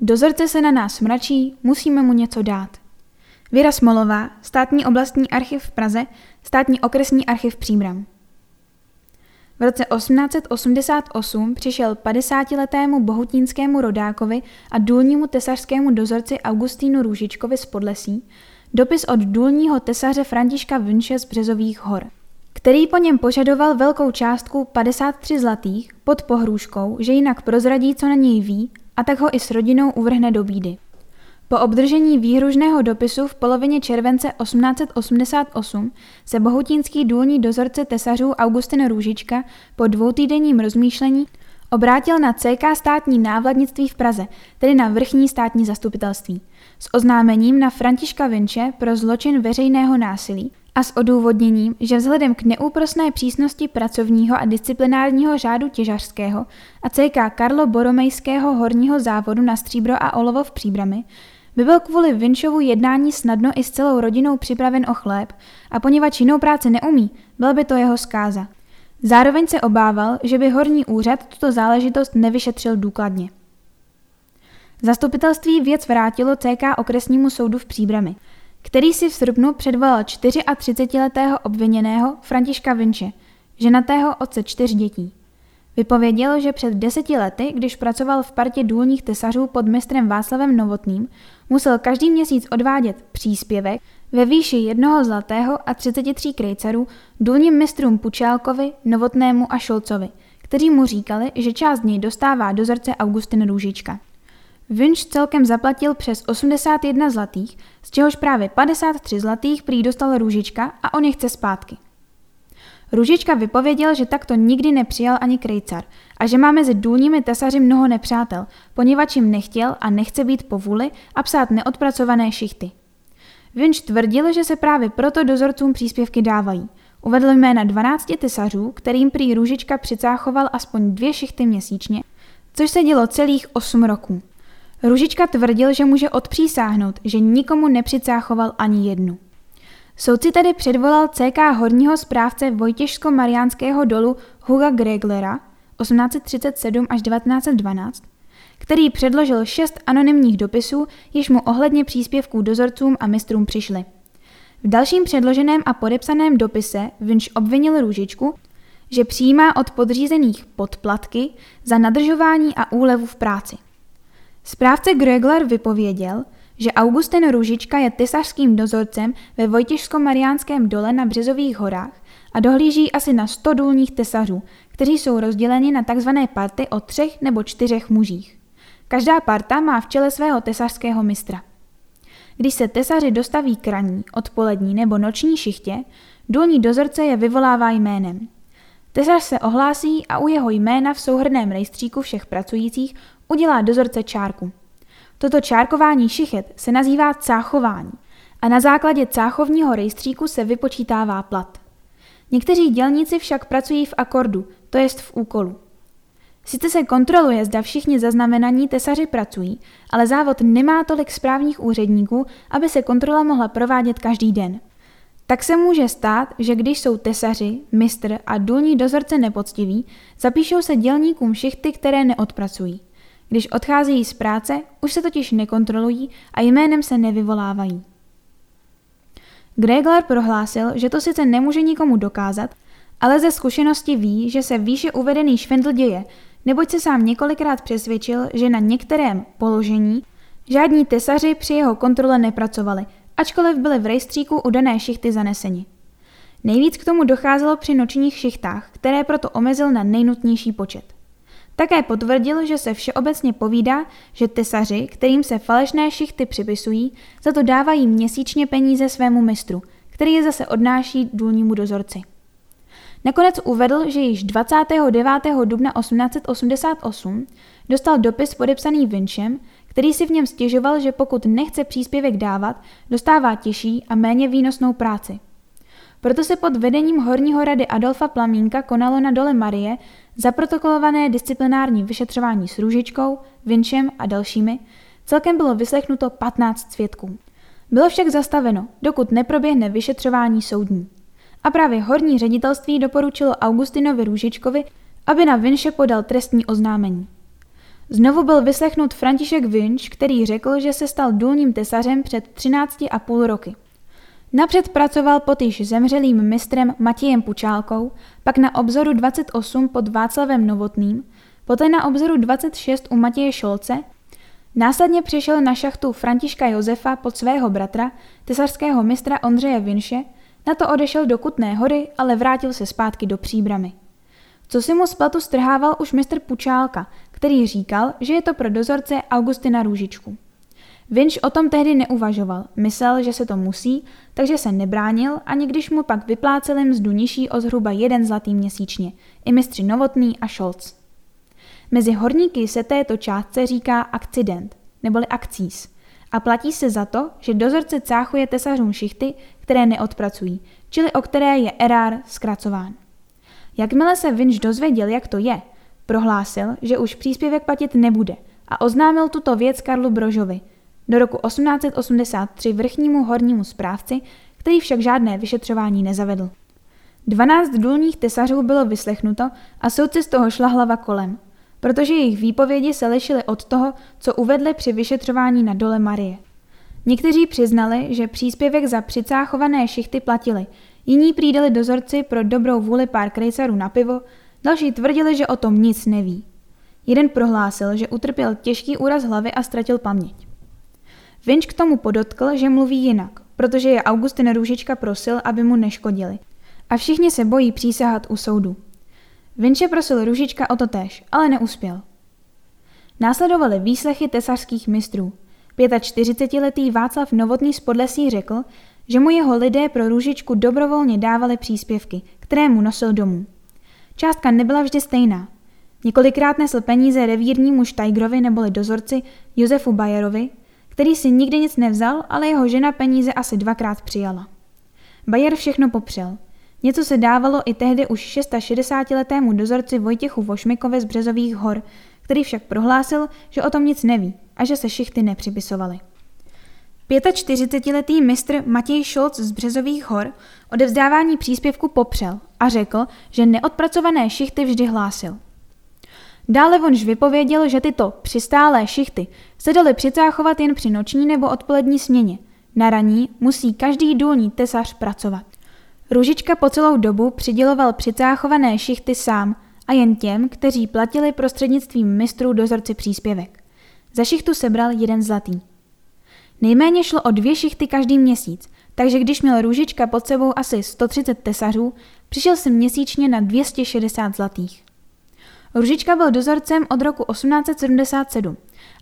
Dozorce se na nás mračí, musíme mu něco dát. Věra Smolová, státní oblastní archiv v Praze, státní okresní archiv Příbram. V roce 1888 přišel 50-letému bohutínskému rodákovi a důlnímu tesařskému dozorci Augustínu Růžičkovi z Podlesí dopis od důlního tesaře Františka Vinše z Březových hor, který po něm požadoval velkou částku 53 zlatých pod pohrůžkou, že jinak prozradí, co na něj ví, a tak ho i s rodinou uvrhne do bídy. Po obdržení výhružného dopisu v polovině července 1888 se bohutínský důlní dozorce tesařů Augustin Růžička po dvoutýdenním rozmýšlení obrátil na CK státní návladnictví v Praze, tedy na vrchní státní zastupitelství, s oznámením na Františka Vinče pro zločin veřejného násilí a s odůvodněním, že vzhledem k neúprosné přísnosti pracovního a disciplinárního řádu těžařského a CK Karlo Boromejského horního závodu na stříbro a olovo v Příbrami by byl kvůli Vinčovu jednání snadno i s celou rodinou připraven o chléb a poněvadž jinou práci neumí, byl by to jeho zkáza. Zároveň se obával, že by horní úřad tuto záležitost nevyšetřil důkladně. Zastupitelství věc vrátilo CK okresnímu soudu v Příbrami, který si v srpnu předvolal 34-letého obviněného Františka Vinče, ženatého otce čtyř dětí. Vypověděl, že před deseti lety, když pracoval v partě důlních tesařů pod mistrem Václavem Novotným, musel každý měsíc odvádět příspěvek ve výši jednoho zlatého a 33 krejcarů důlním mistrům Pučálkovi, Novotnému a Šolcovi, kteří mu říkali, že část něj dostává dozorce Augustin Růžička. Vinč celkem zaplatil přes 81 zlatých, z čehož právě 53 zlatých prý dostal Růžička a on je chce zpátky. Růžička vypověděl, že takto nikdy nepřijal ani krejcar a že má mezi důlními tesaři mnoho nepřátel, poněvadž jim nechtěl a nechce být povůli a psát neodpracované šichty. Vinč tvrdil, že se právě proto dozorcům příspěvky dávají. Uvedl jména 12 tesařů, kterým prý Růžička přicáchoval aspoň dvě šichty měsíčně, což se dělo celých 8 roků. Růžička tvrdil, že může odpřísáhnout, že nikomu nepřicáchoval ani jednu. Soudci tedy předvolal CK horního správce Vojtěžsko-Mariánského dolu Huga Greglera 1837 až 1912, který předložil šest anonymních dopisů, jež mu ohledně příspěvků dozorcům a mistrům přišly. V dalším předloženém a podepsaném dopise Vinč obvinil Růžičku, že přijímá od podřízených podplatky za nadržování a úlevu v práci. Správce Gregler vypověděl, že Augustin Růžička je tesařským dozorcem ve Vojtěžsko-Mariánském dole na Březových horách a dohlíží asi na 100 důlních tesařů, kteří jsou rozděleni na tzv. party o třech nebo čtyřech mužích. Každá parta má v čele svého tesařského mistra. Když se tesaři dostaví k ranní, odpolední nebo noční šichtě, důlní dozorce je vyvolává jménem. Tesař se ohlásí a u jeho jména v souhrném rejstříku všech pracujících udělá dozorce čárku. Toto čárkování šichet se nazývá cáchování a na základě cáchovního rejstříku se vypočítává plat. Někteří dělníci však pracují v akordu, to jest v úkolu. Sice se kontroluje, zda všichni zaznamenaní tesaři pracují, ale závod nemá tolik správních úředníků, aby se kontrola mohla provádět každý den. Tak se může stát, že když jsou tesaři, mistr a důlní dozorce nepoctiví, zapíšou se dělníkům šichty, které neodpracují. Když odcházejí z práce, už se totiž nekontrolují a jménem se nevyvolávají. Gregler prohlásil, že to sice nemůže nikomu dokázat, ale ze zkušenosti ví, že se výše uvedený švindl děje, neboť se sám několikrát přesvědčil, že na některém položení žádní tesaři při jeho kontrole nepracovali, ačkoliv byli v rejstříku u dané šichty zaneseni. Nejvíc k tomu docházelo při nočních šichtách, které proto omezil na nejnutnější počet. Také potvrdil, že se všeobecně povídá, že tesaři, kterým se falešné šichty připisují, za to dávají měsíčně peníze svému mistru, který je zase odnáší důlnímu dozorci. Nakonec uvedl, že již 29. dubna 1888 dostal dopis podepsaný Vinchem, který si v něm stěžoval, že pokud nechce příspěvek dávat, dostává těžší a méně výnosnou práci. Proto se pod vedením Horního rady Adolfa Plamínka konalo na dole Marie zaprotokolované disciplinární vyšetřování s Růžičkou, Vinčem a dalšími. Celkem bylo vyslechnuto 15 svědků. Bylo však zastaveno, dokud neproběhne vyšetřování soudní. A právě horní ředitelství doporučilo Augustinovi Růžičkovi, aby na Vinše podal trestní oznámení. Znovu byl vyslechnut František Vinč, který řekl, že se stal důlním tesařem před 13,5 roky. Napřed pracoval pod již zemřelým mistrem Matějem Pučálkou, pak na obzoru 28 pod Václavem Novotným, poté na obzoru 26 u Matěje Šolce, následně přešel na šachtu Františka Josefa pod svého bratra, tesařského mistra Ondřeje Vinše, na to odešel do Kutné hory, ale vrátil se zpátky do příbramy. Co si mu z platu strhával už mistr Pučálka, který říkal, že je to pro dozorce Augustina Růžičku. Vinč o tom tehdy neuvažoval, myslel, že se to musí, takže se nebránil, ani když mu pak vypláceli mzdu nižší o zhruba jeden zlatý měsíčně, i mistři Novotný a Scholz. Mezi horníky se této částce říká akcident, neboli akcís, a platí se za to, že dozorce cáchuje tesařům šichty, které neodpracují, čili o které je erár zkracován. Jakmile se Vinč dozvěděl, jak to je, prohlásil, že už příspěvek platit nebude a oznámil tuto věc Karlu Brožovi, do roku 1883 vrchnímu hornímu správci, který však žádné vyšetřování nezavedl. 12 důlních tesařů bylo vyslechnuto a soudci z toho šla hlava kolem, protože jejich výpovědi se lišily od toho, co uvedli při vyšetřování na dole Marie. Někteří přiznali, že příspěvek za přicáchované šichty platili, jiní přijdali dozorci pro dobrou vůli pár krejcarů na pivo, další tvrdili, že o tom nic neví. Jeden prohlásil, že utrpěl těžký úraz hlavy a ztratil paměť. Vinč k tomu podotkl, že mluví jinak, protože je Augustin Růžička prosil, aby mu neškodili. A všichni se bojí přísahat u soudu. Vinče prosil Růžička o to též, ale neuspěl. Následovaly výslechy tesařských mistrů. 45-letý Václav Novotný z Podlesí řekl, že mu jeho lidé pro Růžičku dobrovolně dávali příspěvky, které mu nosil domů. Částka nebyla vždy stejná. Několikrát nesl peníze revírnímu Štajgrovi neboli dozorci Josefu Bajerovi, který si nikdy nic nevzal, ale jeho žena peníze asi dvakrát přijala. Bayer všechno popřel. Něco se dávalo i tehdy už 660-letému dozorci Vojtěchu Vošmikovi z Březových hor, který však prohlásil, že o tom nic neví a že se šichty nepřipisovaly. 45-letý mistr Matěj Šolc z Březových hor odevzdávání příspěvku popřel a řekl, že neodpracované šichty vždy hlásil. Dále vonž vypověděl, že tyto přistálé šichty se daly přicáchovat jen při noční nebo odpolední směně. Na raní musí každý důlní tesař pracovat. Růžička po celou dobu přiděloval přicáchované šichty sám a jen těm, kteří platili prostřednictvím mistrů dozorci příspěvek. Za šichtu sebral jeden zlatý. Nejméně šlo o dvě šichty každý měsíc, takže když měl Růžička pod sebou asi 130 tesařů, přišel si měsíčně na 260 zlatých. Růžička byl dozorcem od roku 1877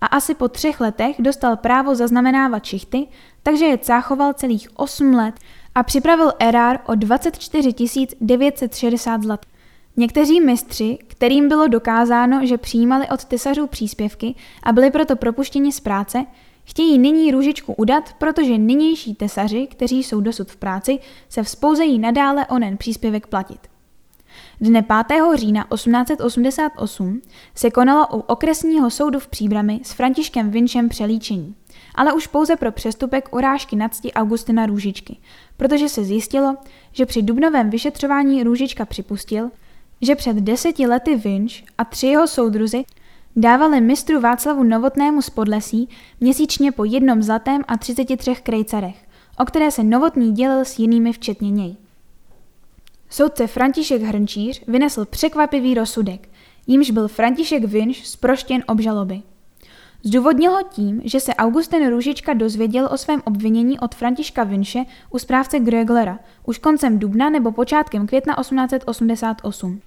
a asi po třech letech dostal právo zaznamenávat šichty, takže je cáchoval celých 8 let a připravil erár o 24 960 zlat. Někteří mistři, kterým bylo dokázáno, že přijímali od tesařů příspěvky a byli proto propuštěni z práce, chtějí nyní růžičku udat, protože nynější tesaři, kteří jsou dosud v práci, se vzpouzejí nadále onen příspěvek platit. Dne 5. října 1888 se konalo u okresního soudu v Příbrami s Františkem Vinčem přelíčení, ale už pouze pro přestupek urážky nadsti Augustina Růžičky, protože se zjistilo, že při dubnovém vyšetřování Růžička připustil, že před deseti lety Vinč a tři jeho soudruzi dávali mistru Václavu Novotnému z Podlesí měsíčně po jednom zlatém a 33 krejcarech, o které se Novotný dělil s jinými včetně něj. Soudce František Hrnčíř vynesl překvapivý rozsudek, jímž byl František Vinš zproštěn obžaloby. Zdůvodnil ho tím, že se Augustin Růžička dozvěděl o svém obvinění od Františka Vinše u správce Greglera už koncem dubna nebo počátkem května 1888.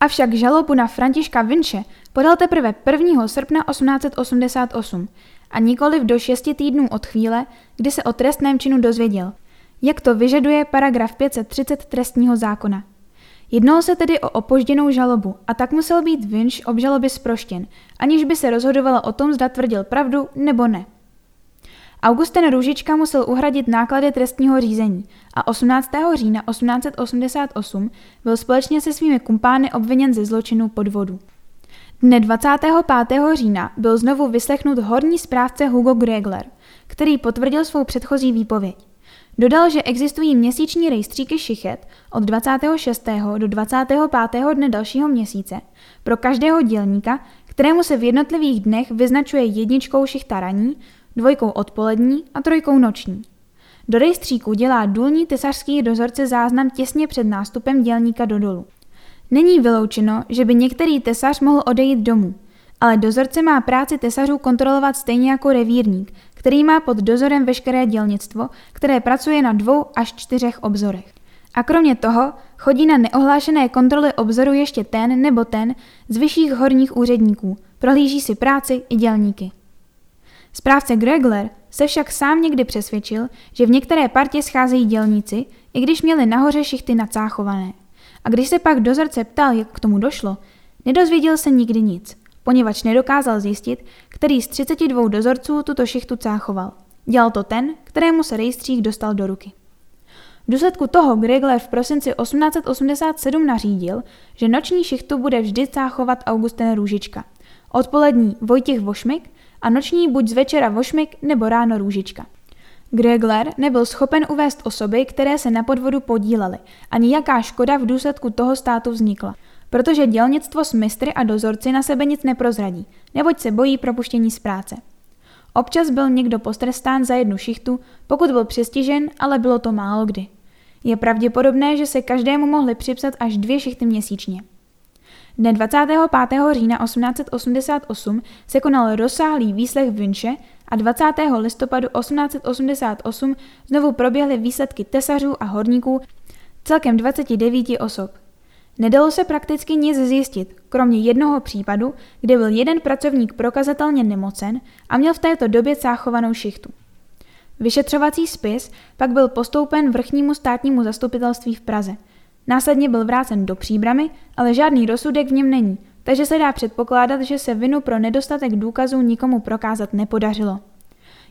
Avšak žalobu na Františka Vinše podal teprve 1. srpna 1888 a nikoliv do šesti týdnů od chvíle, kdy se o trestném činu dozvěděl – jak to vyžaduje paragraf 530 trestního zákona. Jednalo se tedy o opožděnou žalobu a tak musel být Vinš obžaloby sproštěn, aniž by se rozhodovalo o tom, zda tvrdil pravdu nebo ne. Augustin Růžička musel uhradit náklady trestního řízení a 18. října 1888 byl společně se svými kumpány obviněn ze zločinu podvodu. Dne 25. října byl znovu vyslechnut horní správce Hugo Gregler, který potvrdil svou předchozí výpověď. Dodal, že existují měsíční rejstříky šichet od 26. do 25. dne dalšího měsíce pro každého dělníka, kterému se v jednotlivých dnech vyznačuje jedničkou šichta raní, dvojkou odpolední a trojkou noční. Do rejstříku dělá důlní tesařský dozorce záznam těsně před nástupem dělníka do dolu. Není vyloučeno, že by některý tesař mohl odejít domů, ale dozorce má práci tesařů kontrolovat stejně jako revírník, který má pod dozorem veškeré dělnictvo, které pracuje na dvou až čtyřech obzorech. A kromě toho chodí na neohlášené kontroly obzoru ještě ten nebo ten z vyšších horních úředníků, prohlíží si práci i dělníky. Správce Gregler se však sám někdy přesvědčil, že v některé partě scházejí dělníci, i když měli nahoře šichty nacáchované. A když se pak dozorce ptal, jak k tomu došlo, nedozvěděl se nikdy nic, poněvadž nedokázal zjistit, který z 32 dozorců tuto šichtu cáchoval. Dělal to ten, kterému se rejstřík dostal do ruky. V důsledku toho Gregler v prosinci 1887 nařídil, že noční šichtu bude vždy cáchovat Augustin Růžička, odpolední Vojtěch Vošmik a noční buď z večera Vošmik nebo ráno Růžička. Gregler nebyl schopen uvést osoby, které se na podvodu podílely, ani jaká škoda v důsledku toho státu vznikla, protože dělnictvo s mistry a dozorci na sebe nic neprozradí, neboť se bojí propuštění z práce. Občas byl někdo postrestán za jednu šichtu, pokud byl přestižen, ale bylo to málo kdy. Je pravděpodobné, že se každému mohli připsat až dvě šichty měsíčně. Dne 25. října 1888 se konal rozsáhlý výslech Vinče a 20. listopadu 1888 znovu proběhly výsledky tesařů a horníků celkem 29 osob. Nedalo se prakticky nic zjistit, kromě jednoho případu, kde byl jeden pracovník prokazatelně nemocen a měl v této době cáchovanou šichtu. Vyšetřovací spis pak byl postoupen vrchnímu státnímu zastupitelství v Praze. Následně byl vrácen do příbramy, ale žádný rozsudek v něm není, takže se dá předpokládat, že se vinu pro nedostatek důkazů nikomu prokázat nepodařilo.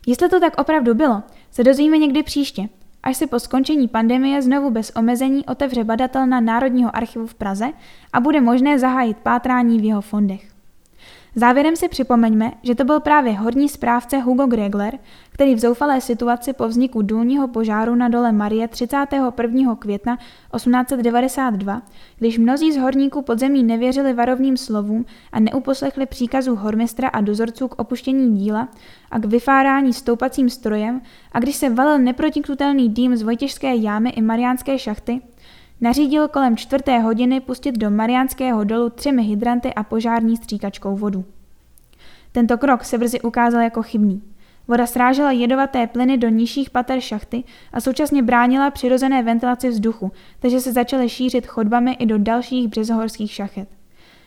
Jestli to tak opravdu bylo, se dozvíme někdy příště, až se po skončení pandemie znovu bez omezení otevře badatelna Národního archivu v Praze a bude možné zahájit pátrání v jeho fondech. Závěrem si připomeňme, že to byl právě horní správce Hugo Gregler, který v zoufalé situaci po vzniku důlního požáru na dole Marie 31. května 1892, když mnozí z horníků podzemí nevěřili varovným slovům a neuposlechli příkazu hormistra a dozorců k opuštění díla a k vyfárání stoupacím strojem a když se valil neprotiknutelný dým z Vojtěžské jámy i Mariánské šachty, Nařídil kolem čtvrté hodiny pustit do Mariánského dolu třemi hydranty a požární stříkačkou vodu. Tento krok se brzy ukázal jako chybný. Voda srážela jedovaté plyny do nižších pater šachty a současně bránila přirozené ventilaci vzduchu, takže se začaly šířit chodbami i do dalších březohorských šachet.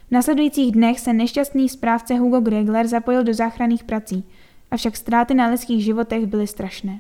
V nasledujících dnech se nešťastný správce Hugo Gregler zapojil do záchranných prací, avšak ztráty na lidských životech byly strašné.